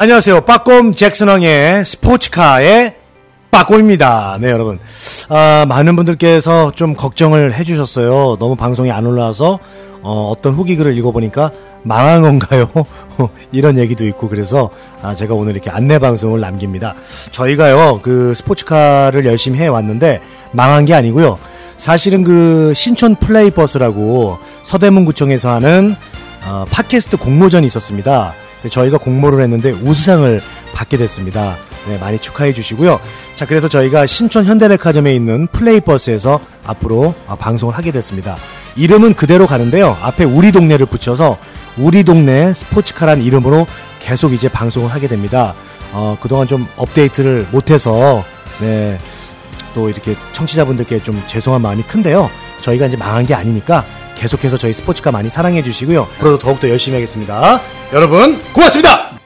안녕하세요. 빠꼼 잭슨왕의 스포츠카의 빠꼼입니다. 네, 여러분. 아, 많은 분들께서 좀 걱정을 해주셨어요. 너무 방송이 안 올라와서, 어, 어떤 후기 글을 읽어보니까 망한 건가요? 이런 얘기도 있고, 그래서, 아, 제가 오늘 이렇게 안내 방송을 남깁니다. 저희가요, 그 스포츠카를 열심히 해왔는데, 망한 게 아니고요. 사실은 그 신촌 플레이버스라고 서대문구청에서 하는, 어, 팟캐스트 공모전이 있었습니다. 저희가 공모를 했는데 우수상을 받게 됐습니다. 네, 많이 축하해 주시고요. 자, 그래서 저희가 신촌 현대백화점에 있는 플레이버스에서 앞으로 아, 방송을 하게 됐습니다. 이름은 그대로 가는데요. 앞에 우리 동네를 붙여서 우리 동네 스포츠카란 이름으로 계속 이제 방송을 하게 됩니다. 어, 그동안 좀 업데이트를 못해서, 네, 또 이렇게 청취자분들께 좀 죄송한 마음이 큰데요. 저희가 이제 망한 게 아니니까 계속해서 저희 스포츠카 많이 사랑해 주시고요. 앞으로도 더욱더 열심히 하겠습니다. 여러분, 고맙습니다!